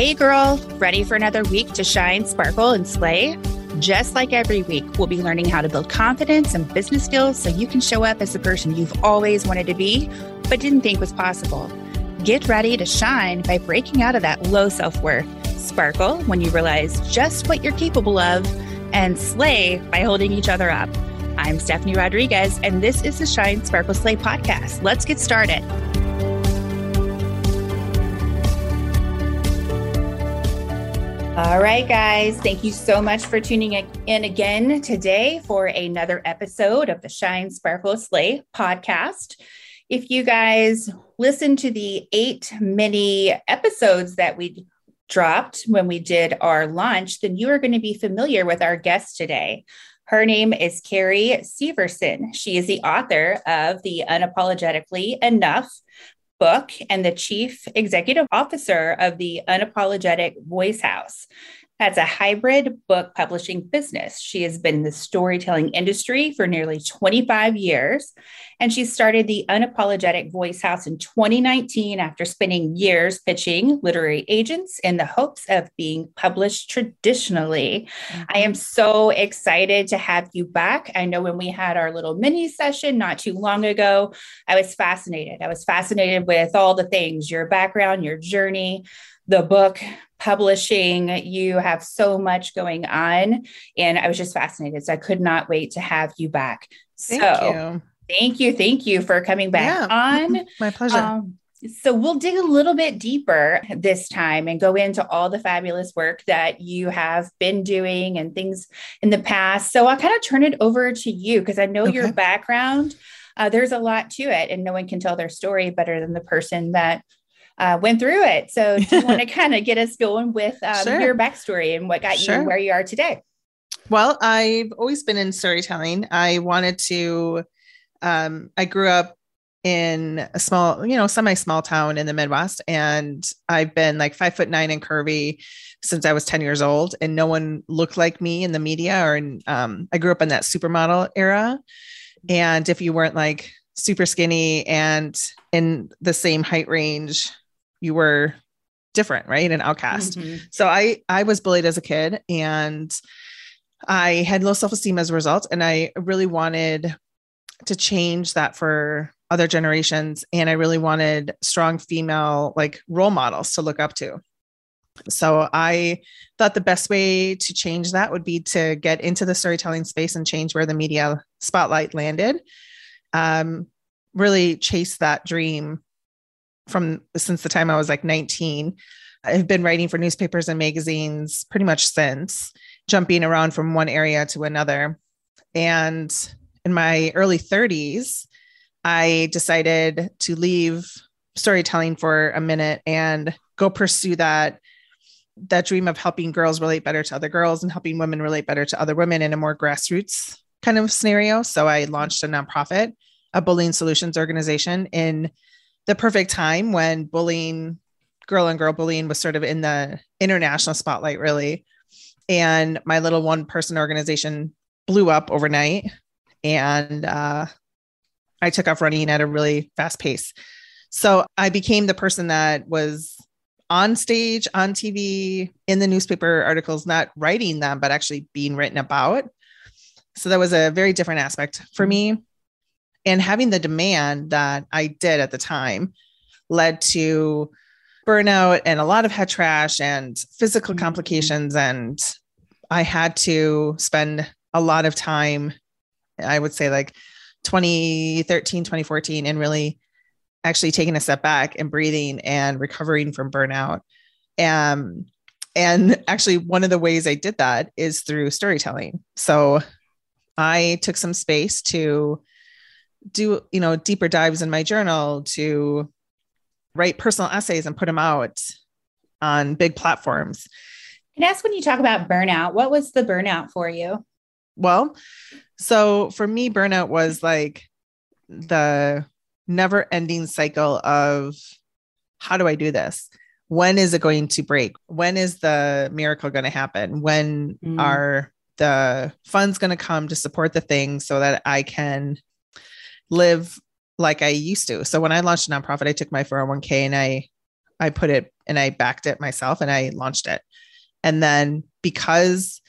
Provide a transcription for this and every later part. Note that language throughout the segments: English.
Hey, girl, ready for another week to shine, sparkle, and slay? Just like every week, we'll be learning how to build confidence and business skills so you can show up as the person you've always wanted to be, but didn't think was possible. Get ready to shine by breaking out of that low self worth, sparkle when you realize just what you're capable of, and slay by holding each other up. I'm Stephanie Rodriguez, and this is the Shine Sparkle Slay podcast. Let's get started. All right, guys. Thank you so much for tuning in again today for another episode of the Shine Sparkle Slay podcast. If you guys listen to the eight mini episodes that we dropped when we did our launch, then you are going to be familiar with our guest today. Her name is Carrie Severson. She is the author of the Unapologetically Enough book and the chief executive officer of the Unapologetic Voice House. That's a hybrid book publishing business. She has been in the storytelling industry for nearly 25 years, and she started the Unapologetic Voice House in 2019 after spending years pitching literary agents in the hopes of being published traditionally. Mm-hmm. I am so excited to have you back. I know when we had our little mini session not too long ago, I was fascinated. I was fascinated with all the things your background, your journey the book publishing. You have so much going on. And I was just fascinated. So I could not wait to have you back. Thank so you. thank you. Thank you for coming back yeah, on. My pleasure. Um, so we'll dig a little bit deeper this time and go into all the fabulous work that you have been doing and things in the past. So I'll kind of turn it over to you because I know okay. your background. Uh, there's a lot to it, and no one can tell their story better than the person that uh, went through it. So, do you want to kind of get us going with um, sure. your backstory and what got sure. you where you are today? Well, I've always been in storytelling. I wanted to, um, I grew up in a small, you know, semi small town in the Midwest, and I've been like five foot nine and curvy since I was 10 years old, and no one looked like me in the media or in, um, I grew up in that supermodel era. And if you weren't like super skinny and in the same height range you were different, right? An outcast. Mm-hmm. So I I was bullied as a kid and I had low self-esteem as a result and I really wanted to change that for other generations and I really wanted strong female like role models to look up to. So I thought the best way to change that would be to get into the storytelling space and change where the media spotlight landed. Um, really chase that dream from since the time I was like 19. I've been writing for newspapers and magazines pretty much since, jumping around from one area to another. And in my early 30s, I decided to leave storytelling for a minute and go pursue that that dream of helping girls relate better to other girls and helping women relate better to other women in a more grassroots kind of scenario. So I launched a nonprofit, a bullying solutions organization in the perfect time when bullying, girl and girl bullying was sort of in the international spotlight, really. And my little one person organization blew up overnight. And uh, I took off running at a really fast pace. So I became the person that was on stage, on TV, in the newspaper articles, not writing them, but actually being written about. So that was a very different aspect for me and having the demand that I did at the time led to burnout and a lot of head trash and physical mm-hmm. complications. And I had to spend a lot of time, I would say like 2013, 2014, and really actually taking a step back and breathing and recovering from burnout. Um, and actually, one of the ways I did that is through storytelling. So I took some space to do you know deeper dives in my journal to write personal essays and put them out on big platforms. And ask when you talk about burnout what was the burnout for you? Well so for me burnout was like the never ending cycle of how do i do this? When is it going to break? When is the miracle going to happen? When mm. are the funds going to come to support the thing so that i can live like I used to. So when I launched a nonprofit, I took my 401k and I I put it and I backed it myself and I launched it. And then because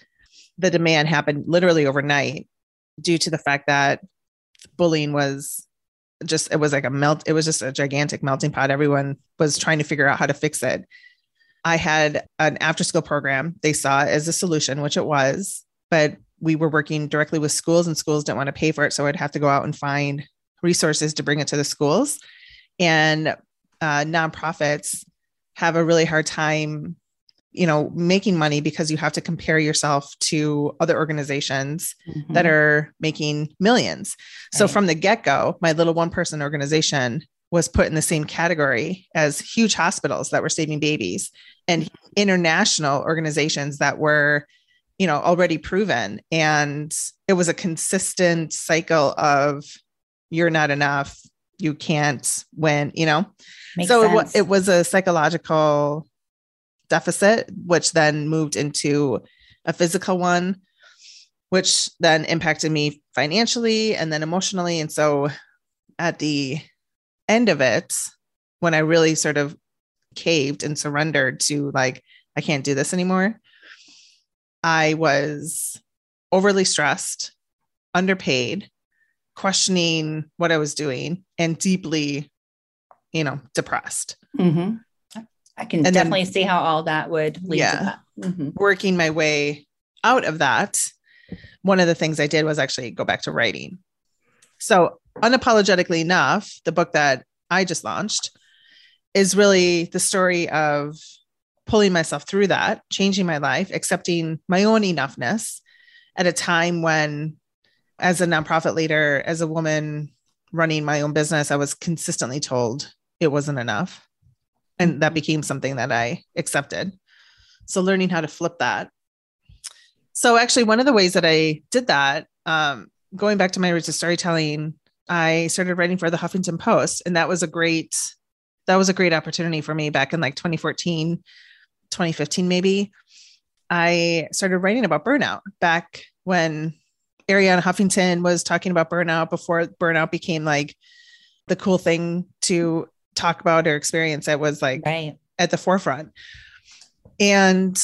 the demand happened literally overnight due to the fact that bullying was just it was like a melt it was just a gigantic melting pot everyone was trying to figure out how to fix it i had an after school program they saw as a solution which it was but we were working directly with schools and schools didn't want to pay for it so i'd have to go out and find resources to bring it to the schools and uh, nonprofits have a really hard time you know making money because you have to compare yourself to other organizations mm-hmm. that are making millions right. so from the get-go my little one person organization was put in the same category as huge hospitals that were saving babies and mm-hmm. international organizations that were you know already proven. And it was a consistent cycle of you're not enough. You can't win you know? Makes so it, it was a psychological deficit, which then moved into a physical one, which then impacted me financially and then emotionally. And so at the end of it, when I really sort of caved and surrendered to like, I can't do this anymore, I was overly stressed, underpaid, questioning what I was doing, and deeply, you know, depressed. Mm-hmm. I can and definitely then, see how all that would lead yeah, to that. Mm-hmm. Working my way out of that, one of the things I did was actually go back to writing. So, unapologetically enough, the book that I just launched is really the story of pulling myself through that, changing my life, accepting my own enoughness at a time when, as a nonprofit leader, as a woman running my own business, I was consistently told it wasn't enough and that mm-hmm. became something that I accepted. So learning how to flip that. So actually, one of the ways that I did that, um, going back to my roots of storytelling, I started writing for the Huffington Post, and that was a great that was a great opportunity for me back in like 2014, 2015 maybe. I started writing about burnout back when Arianna Huffington was talking about burnout before burnout became like the cool thing to talk about or experience that was like right. at the forefront. And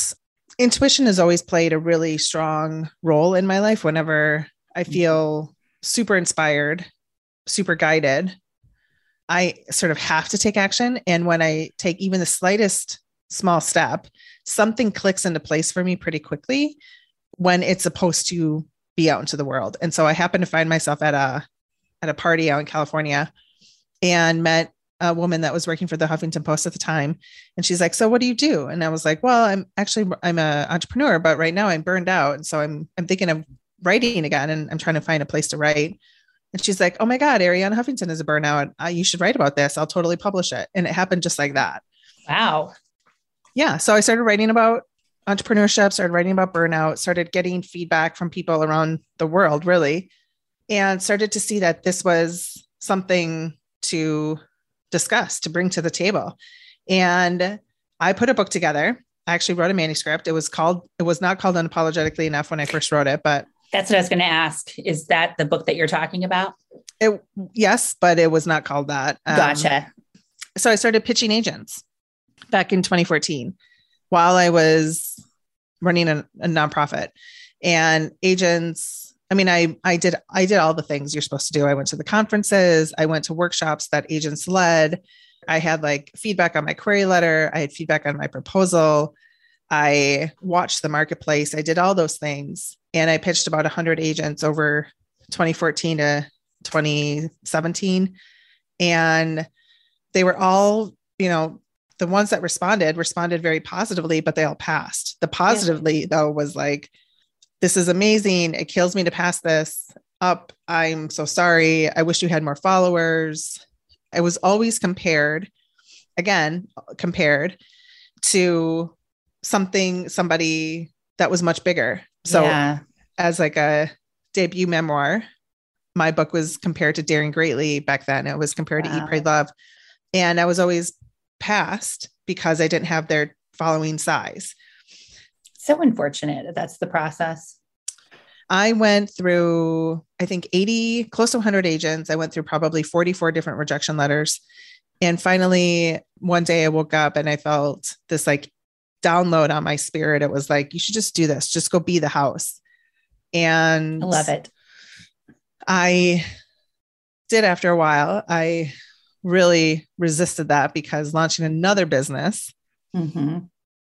intuition has always played a really strong role in my life whenever I mm-hmm. feel super inspired, super guided. I sort of have to take action. And when I take even the slightest small step, something clicks into place for me pretty quickly when it's supposed to be out into the world. And so I happened to find myself at a at a party out in California and met a woman that was working for the Huffington Post at the time. And she's like, so what do you do? And I was like, well, I'm actually, I'm an entrepreneur, but right now I'm burned out. And so I'm, I'm thinking of writing again and I'm trying to find a place to write. And she's like, oh my God, Arianna Huffington is a burnout. Uh, you should write about this. I'll totally publish it. And it happened just like that. Wow. Yeah. So I started writing about entrepreneurship, started writing about burnout, started getting feedback from people around the world, really, and started to see that this was something to discuss to bring to the table. And I put a book together. I actually wrote a manuscript. It was called, it was not called Unapologetically Enough when I first wrote it, but that's what I was going to ask. Is that the book that you're talking about? It, yes, but it was not called that. Um, gotcha. So I started pitching agents back in 2014 while I was running a, a nonprofit. And agents I mean, I I did I did all the things you're supposed to do. I went to the conferences, I went to workshops that agents led. I had like feedback on my query letter, I had feedback on my proposal. I watched the marketplace. I did all those things and I pitched about 100 agents over 2014 to 2017 and they were all, you know, the ones that responded responded very positively, but they all passed. The positively yeah. though was like this is amazing. It kills me to pass this up. I'm so sorry. I wish you had more followers. I was always compared, again, compared to something, somebody that was much bigger. So, yeah. as like a debut memoir, my book was compared to Daring Greatly back then. It was compared wow. to Eat, Pray, Love. And I was always passed because I didn't have their following size so unfortunate that's the process. I went through, I think 80, close to 100 agents. I went through probably 44 different rejection letters. And finally, one day I woke up and I felt this like download on my spirit. It was like, you should just do this, just go be the house. And I love it. I did after a while. I really resisted that because launching another business Mm-hmm.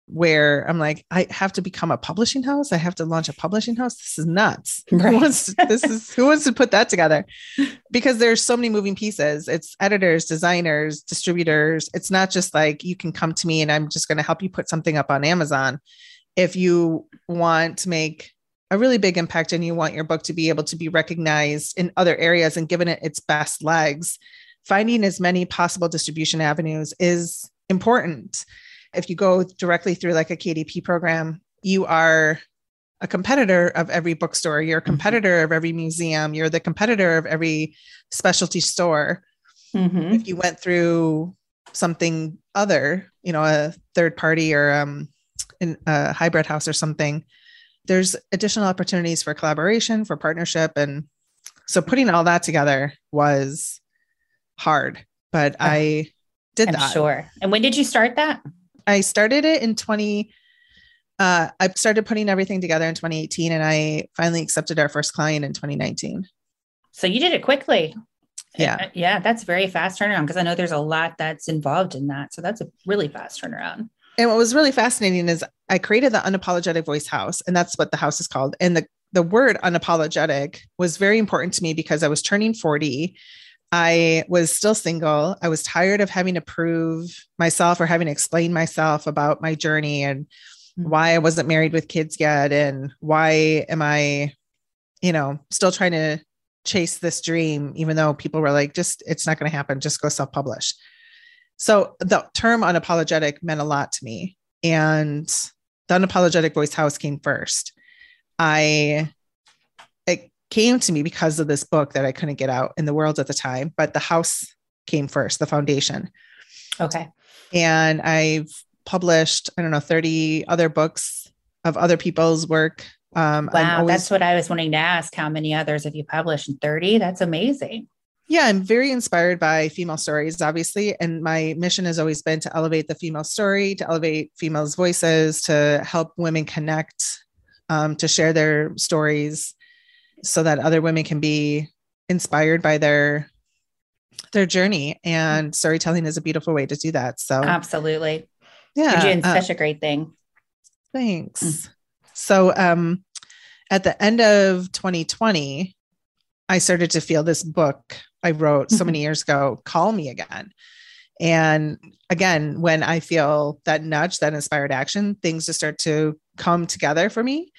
where I'm like, I have to become a publishing house. I have to launch a publishing house. This is nuts. Right. Who wants to, this is who wants to put that together? Because there's so many moving pieces. It's editors, designers, distributors. It's not just like you can come to me and I'm just going to help you put something up on Amazon. If you want to make a really big impact and you want your book to be able to be recognized in other areas and given it its best legs, finding as many possible distribution avenues is important. If you go directly through like a KDP program, you are a competitor of every bookstore, you're a competitor of every museum, you're the competitor of every specialty store. Mm-hmm. If you went through something other, you know, a third party or um, in a hybrid house or something, there's additional opportunities for collaboration, for partnership. And so putting all that together was hard, but I did I'm that. sure. And when did you start that? I started it in 20 uh, I started putting everything together in 2018 and I finally accepted our first client in 2019. So you did it quickly. Yeah. Uh, Yeah, that's very fast turnaround because I know there's a lot that's involved in that. So that's a really fast turnaround. And what was really fascinating is I created the unapologetic voice house and that's what the house is called. And the the word unapologetic was very important to me because I was turning 40. I was still single. I was tired of having to prove myself or having to explain myself about my journey and mm. why I wasn't married with kids yet and why am I, you know, still trying to chase this dream, even though people were like, just it's not going to happen, just go self publish. So the term unapologetic meant a lot to me. And the unapologetic voice house came first. I, came to me because of this book that I couldn't get out in the world at the time, but the house came first, the foundation. Okay. And I've published, I don't know, 30 other books of other people's work. Um, Wow. always- That's what I was wanting to ask. How many others have you published? 30? That's amazing. yeah, I'm very inspired by female stories, obviously. And my mission has always been to elevate the female story, to elevate females' voices, to help women connect, um, to share their stories so that other women can be inspired by their their journey and storytelling is a beautiful way to do that so Absolutely. yeah You're doing uh, such a great thing. Thanks. Mm. So, um, at the end of 2020, I started to feel this book I wrote so many years ago call me again. And again, when I feel that nudge, that inspired action, things just start to come together for me.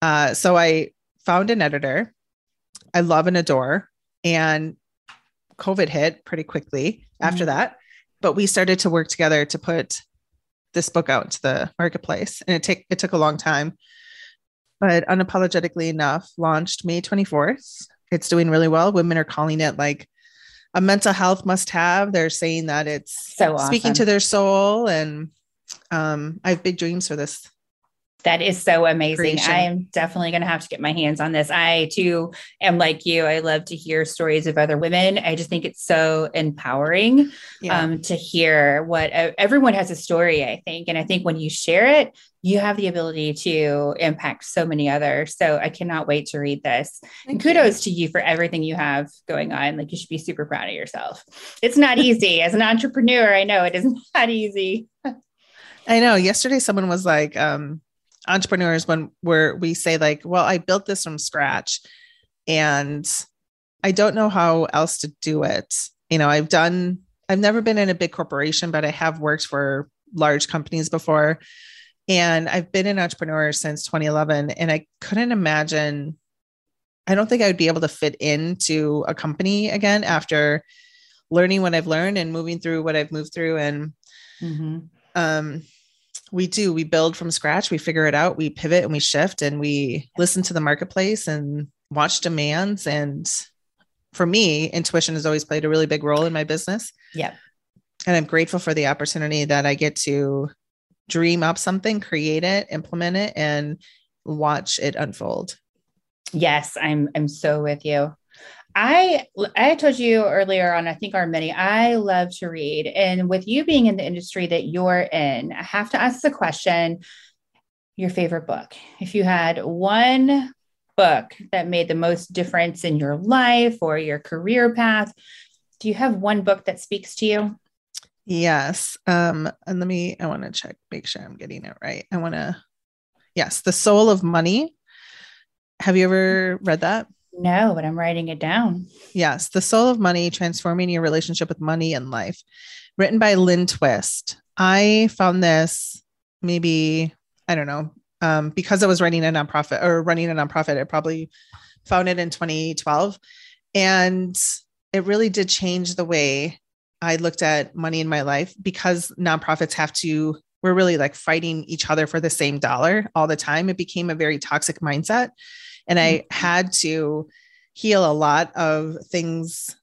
Uh, so I found an editor I love and adore, and COVID hit pretty quickly after Mhm. that. But we started to work together to put this book out to the marketplace, and it take it took a long time. But unapologetically enough, launched May 24th. It's doing really well. Women are calling it like a mental health must have. They're saying that it's So awesome. speaking to their soul. And um, I have big dreams for this. That is so amazing. I am definitely going to have to get my hands on this. I too am like you. I love to hear stories of other women. I just think it's so empowering Yeah. um, to hear what uh, everyone has a story, I think. And I think when you share it, you have the ability to impact so many others. So I cannot wait to read this. And Thank you. kudos to you for everything you have going on. Like you should be super proud of yourself. It's not easy as an entrepreneur. I know it is not easy. I know. Yesterday, someone was like, um, entrepreneurs, when where we say like, well, I built this from scratch and I don't know how else to do it. You know, I've done, I've never been in a big corporation, but I have worked for large companies before. And I've been an entrepreneur since 2011. And I couldn't imagine, I don't think I would be able to fit into a company again after learning what I've learned and moving through what I've moved through. And um we do we build from scratch we figure it out we pivot and we shift and we listen to the marketplace and watch demands and for me intuition has always played a really big role in my business Yep. and i'm grateful for the opportunity that i get to dream up something create it implement it and watch it unfold Yes, I'm I'm so with you. I I told you earlier on, I think our many, I love to read. And with you being in the industry that you're in, I have to ask the question your favorite book. If you had one book that made the most difference in your life or your career path, do you have one book that speaks to you? Yes. Um, and let me, I want to check, make sure I'm getting it right. I want to, yes, The Soul of Money. Have you ever read that? No, but I'm writing it down. Yes. The Soul of Money Transforming Your Relationship with Money and Life, written by Lynn Twist. I found this maybe, I don't know, um, because I was running a nonprofit or running a nonprofit, I probably found it in 2012. And it really did change the way I looked at money in my life because nonprofits have to, we're really like fighting each other for the same dollar all the time. It became a very toxic mindset. And I mm-hmm. had to heal a lot of things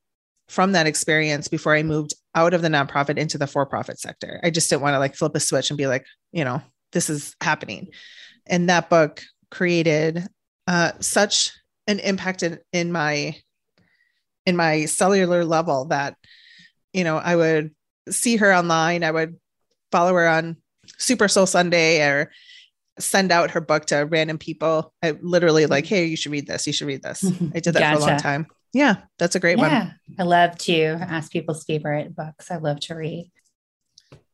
from that experience before I moved out of the nonprofit into the for profit sector. I just didn't want to like flip a switch and be like, you know, this is happening. And that book created uh, such an impact in, in my in my cellular level that you know i would see her online i would follow her on super soul sunday or send out her book to random people i literally like hey you should read this you should read this i did that gotcha. for a long time yeah that's a great yeah, one i love to ask people's favorite books i love to read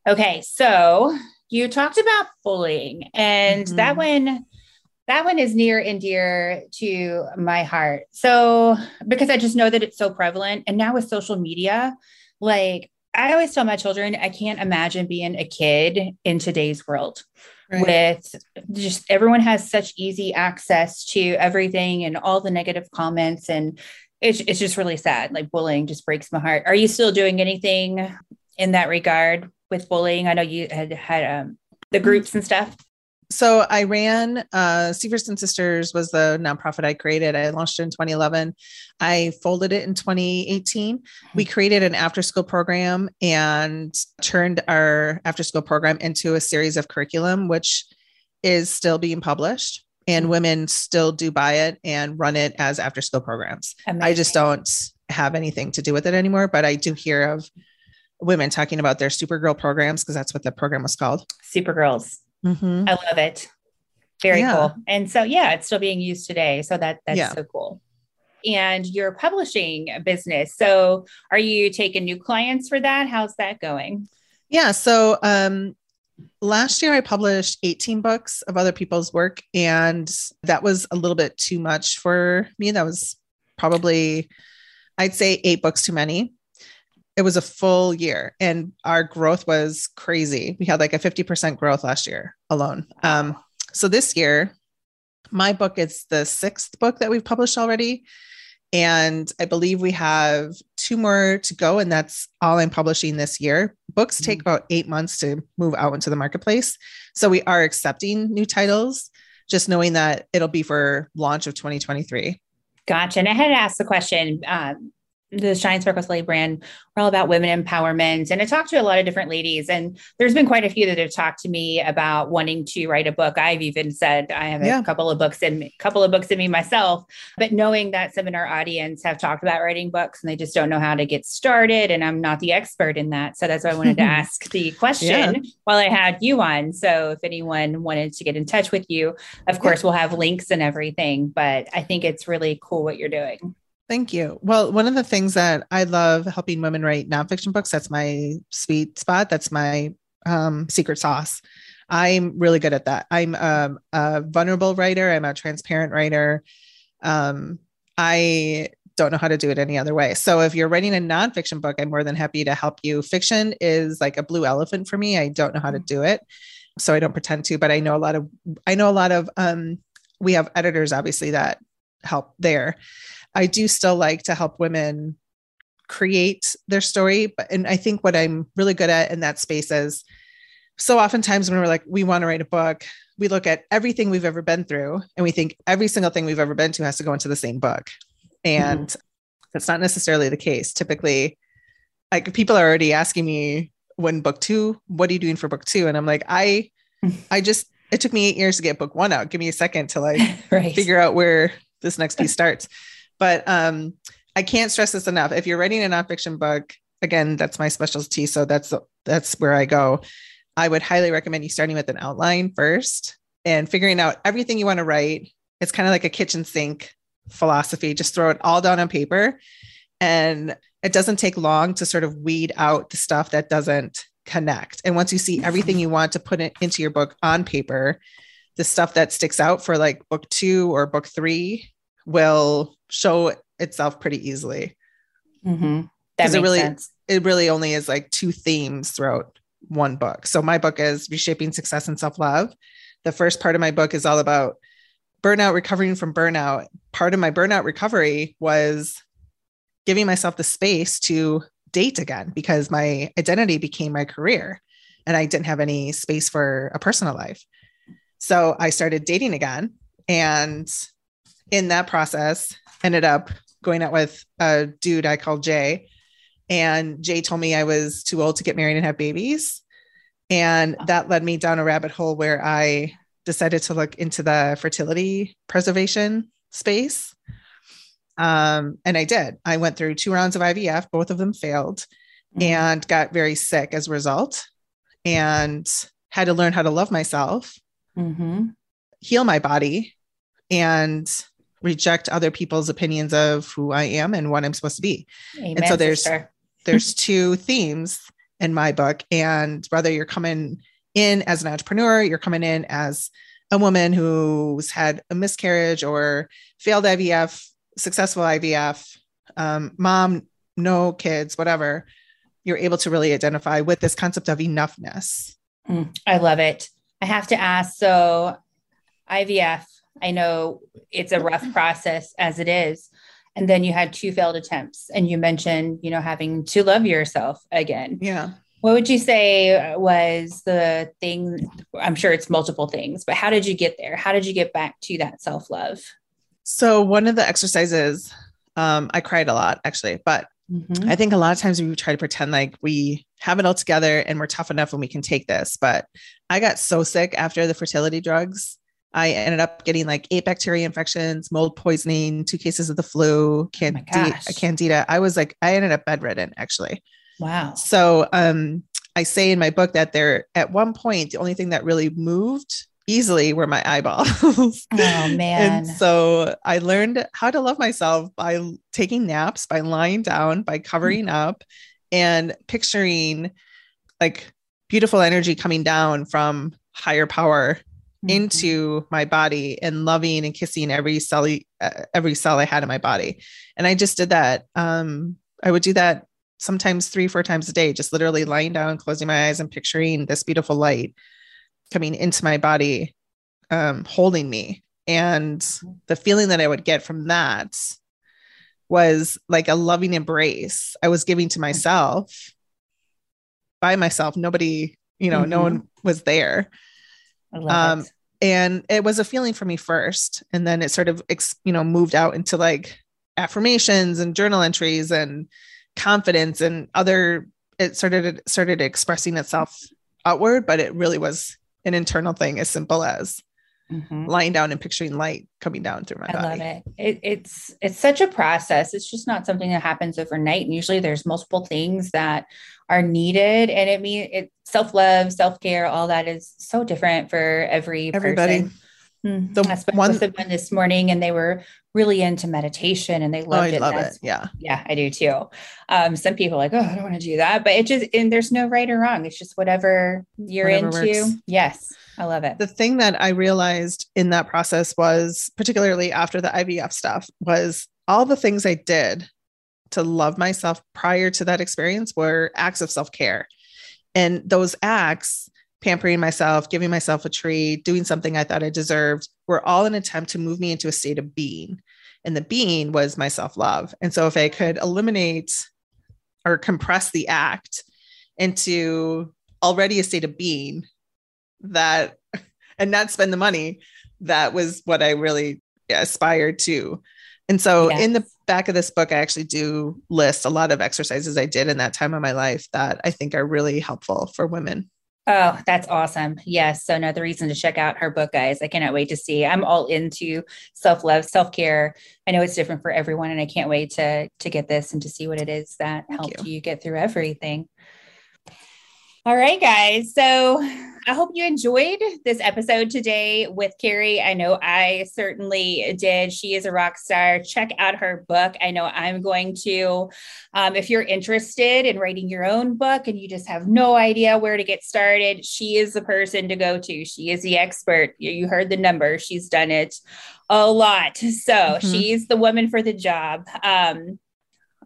okay so you talked about bullying and mm-hmm. that one that one is near and dear to my heart. So, because I just know that it's so prevalent. And now with social media, like I always tell my children, I can't imagine being a kid in today's world right. with just everyone has such easy access to everything and all the negative comments. And it's, it's just really sad. Like bullying just breaks my heart. Are you still doing anything in that regard with bullying? I know you had had um, the groups and stuff so I ran uh Severson Sisters was the nonprofit I created. I launched it in 2011. I folded it in 2018. Mm-hmm. We created an after school program and turned our after school program into a series of curriculum, which is still being published. And mm-hmm. women still do buy it and run it as after school programs. Amazing. I just don't have anything to do with it anymore, but I do hear of women talking about their Supergirl programs because that's what the program was called. Supergirls. Mm-hmm. I love it. Very yeah. cool. And so, yeah, it's still being used today. So that that's yeah. so cool. And your publishing business. So, are you taking new clients for that? How's that going? Yeah. So, um, last year I published 18 books of other people's work, and that was a little bit too much for me. That was probably, I'd say, eight books too many it was a full year and our growth was crazy. We had like a 50% growth last year alone. Um, so this year, my book is the sixth book that we've published already. And I believe we have two more to go, and that's all I'm publishing this year. Books mm-hmm. take about eight months to move out into the marketplace. So we are accepting new titles, just knowing that it'll be for launch of 2023. Gotcha. And I had to ask the question um, the Shine Sparkle Slay brand, we're all about women empowerment. And I talked to a lot of different ladies, and there's been quite a few that have talked to me about wanting to write a book. I've even said I have yeah. a couple of books in a couple of books in me myself, but knowing that some in our audience have talked about writing books and they just don't know how to get started. And I'm not the expert in that. So that's why I wanted to ask the question yeah. while I had you on. So if anyone wanted to get in touch with you, of course, we'll have links and everything. But I think it's really cool what you're doing. Thank you. Well, one of the things that I love helping women write nonfiction books, that's my sweet spot. That's my um, secret sauce. I'm really good at that. I'm um, a vulnerable writer, I'm a transparent writer. Um, I don't know how to do it any other way. So if you're writing a nonfiction book, I'm more than happy to help you. Fiction is like a blue elephant for me. I don't know how to do it. So I don't pretend to, but I know a lot of I know a lot of um we have editors obviously that help there. I do still like to help women create their story. But and I think what I'm really good at in that space is so oftentimes when we're like, we want to write a book, we look at everything we've ever been through and we think every single thing we've ever been to has to go into the same book. And mm-hmm. that's not necessarily the case. Typically, like people are already asking me when book two, what are you doing for book two? And I'm like, I I just it took me eight years to get book one out. Give me a second to like right. figure out where this next piece starts. But um, I can't stress this enough. If you're writing a nonfiction book, again, that's my specialty. So that's that's where I go. I would highly recommend you starting with an outline first and figuring out everything you want to write. It's kind of like a kitchen sink philosophy. Just throw it all down on paper. And it doesn't take long to sort of weed out the stuff that doesn't connect. And once you see everything you want to put it into your book on paper, the stuff that sticks out for like book two or book three will show itself pretty easily. Mm-hmm. That makes it really, sense. It really only is like two themes throughout one book. So my book is Reshaping Success and Self Love. The first part of my book is all about burnout, recovering from burnout. Part of my burnout recovery was giving myself the space to date again because my identity became my career and I didn't have any space for a personal life. So I started dating again. And in that process, ended up going out with a dude I called Jay. And Jay told me I was too old to get married and have babies. And that led me down a rabbit hole where I decided to look into the fertility preservation space. Um, and I did. I went through two rounds of IVF, both of them failed, mm-hmm. and got very sick as a result, and had to learn how to love myself, mm-hmm. heal my body, and reject other people's opinions of who I am and what I'm supposed to be. Amen, and so there's sister. there's two themes in my book, and whether you're coming in as an entrepreneur, you're coming in as a woman who's had a miscarriage or failed IVF successful IVF, um, mom, no kids, whatever, you're able to really identify with this concept of enoughness. Mm, I love it. I have to ask so, IVF, I know it's a rough process as it is. And then you had two failed attempts, and you mentioned, you know, having to love yourself again. Yeah. What would you say was the thing? I'm sure it's multiple things, but how did you get there? How did you get back to that self love? So one of the exercises, um, I cried a lot actually, but mm-hmm. I think a lot of times we try to pretend like we have it all together and we're tough enough and we can take this. But I got so sick after the fertility drugs. I ended up getting like eight bacteria infections, mold poisoning, two cases of the flu, oh candida. Oh candida. I was like, I ended up bedridden actually. Wow. So um, I say in my book that there at one point the only thing that really moved easily were my eyeballs. oh man. And so I learned how to love myself by taking naps, by lying down, by covering mm-hmm. up and picturing like beautiful energy coming down from higher power mm-hmm. into my body and loving and kissing every cell uh, every cell I had in my body. And I just did that. Um I would do that sometimes 3 4 times a day just literally lying down, closing my eyes and picturing this beautiful light coming into my body, um, holding me. And the feeling that I would get from that was like a loving embrace I was giving to myself by myself. Nobody, you know, mm-hmm. no one was there. Um, it. And it was a feeling for me first. And then it sort of, you know, moved out into like affirmations and journal entries and confidence and other, it started, started expressing itself outward, but it really was an internal thing as simple as mm-hmm. lying down and picturing light coming down through my I body. I love it. it. It's it's such a process. It's just not something that happens overnight. And usually there's multiple things that are needed. And it means it self-love, self-care, all that is so different for every everybody. Person. Mm-hmm. The I spoke one, with someone this morning and they were really into meditation and they loved oh, it. Love it. Yeah. Yeah, I do too. Um, some people like, oh, I don't want to do that. But it just and there's no right or wrong. It's just whatever you're whatever into. Works. Yes. I love it. The thing that I realized in that process was, particularly after the IVF stuff, was all the things I did to love myself prior to that experience were acts of self care. And those acts pampering myself, giving myself a treat, doing something I thought I deserved, were all an attempt to move me into a state of being. And the being was my self love. And so if I could eliminate or compress the act into already a state of being that, and not spend the money, that was what I really aspired to. And so yes. in the back of this book, I actually do list a lot of exercises I did in that time of my life that I think are really helpful for women. Oh, that's awesome. Yes. So another reason to check out her book, guys. I cannot wait to see. I'm all into self-love, self-care. I know it's different for everyone and I can't wait to to get this and to see what it is that Thank helped you. you get through everything. All right, guys. So I hope you enjoyed this episode today with Carrie. I know I certainly did. She is a rock star. Check out her book. I know I'm going to. Um, if you're interested in writing your own book and you just have no idea where to get started, she is the person to go to. She is the expert. You, heard the number. She's done it a lot. So mm-hmm. she's the woman for the job. Um,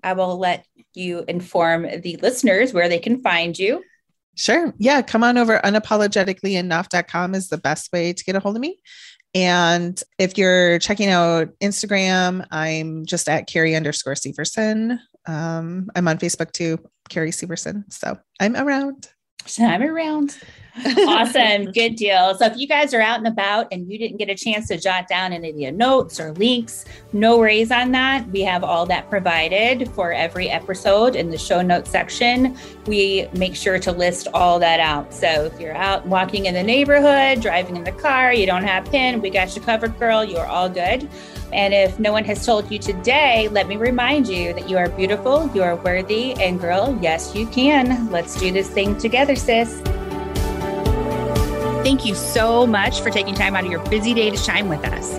I will let you inform the listeners where they can find you. Sure. Yeah. Come on over. Unapologeticallyenough.com is the best way to get a hold of me. And if you're checking out Instagram, I'm just at Carrie underscore Severson. Um, I'm on Facebook too, Carrie Severson. So I'm around. So I'm around awesome. Good deal. So if you guys are out and about and you didn't get a chance to jot down any of your notes or links, no worries on that. We have all that provided for every episode in the show notes section. We make sure to list all that out. So if you're out walking in the neighborhood, driving in the car, you don't have PIN, we got you covered, girl. You're all good. And if no one has told you today, let me remind you that you are beautiful, you are worthy, and girl, yes, you can. Let's do this thing together, sis. Thank you so much for taking time out of your busy day to shine with us.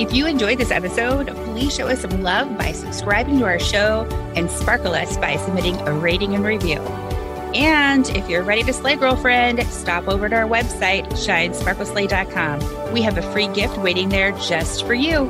If you enjoyed this episode, please show us some love by subscribing to our show and sparkle us by submitting a rating and review. And if you're ready to slay, girlfriend, stop over to our website, shinesparkleslay.com. We have a free gift waiting there just for you.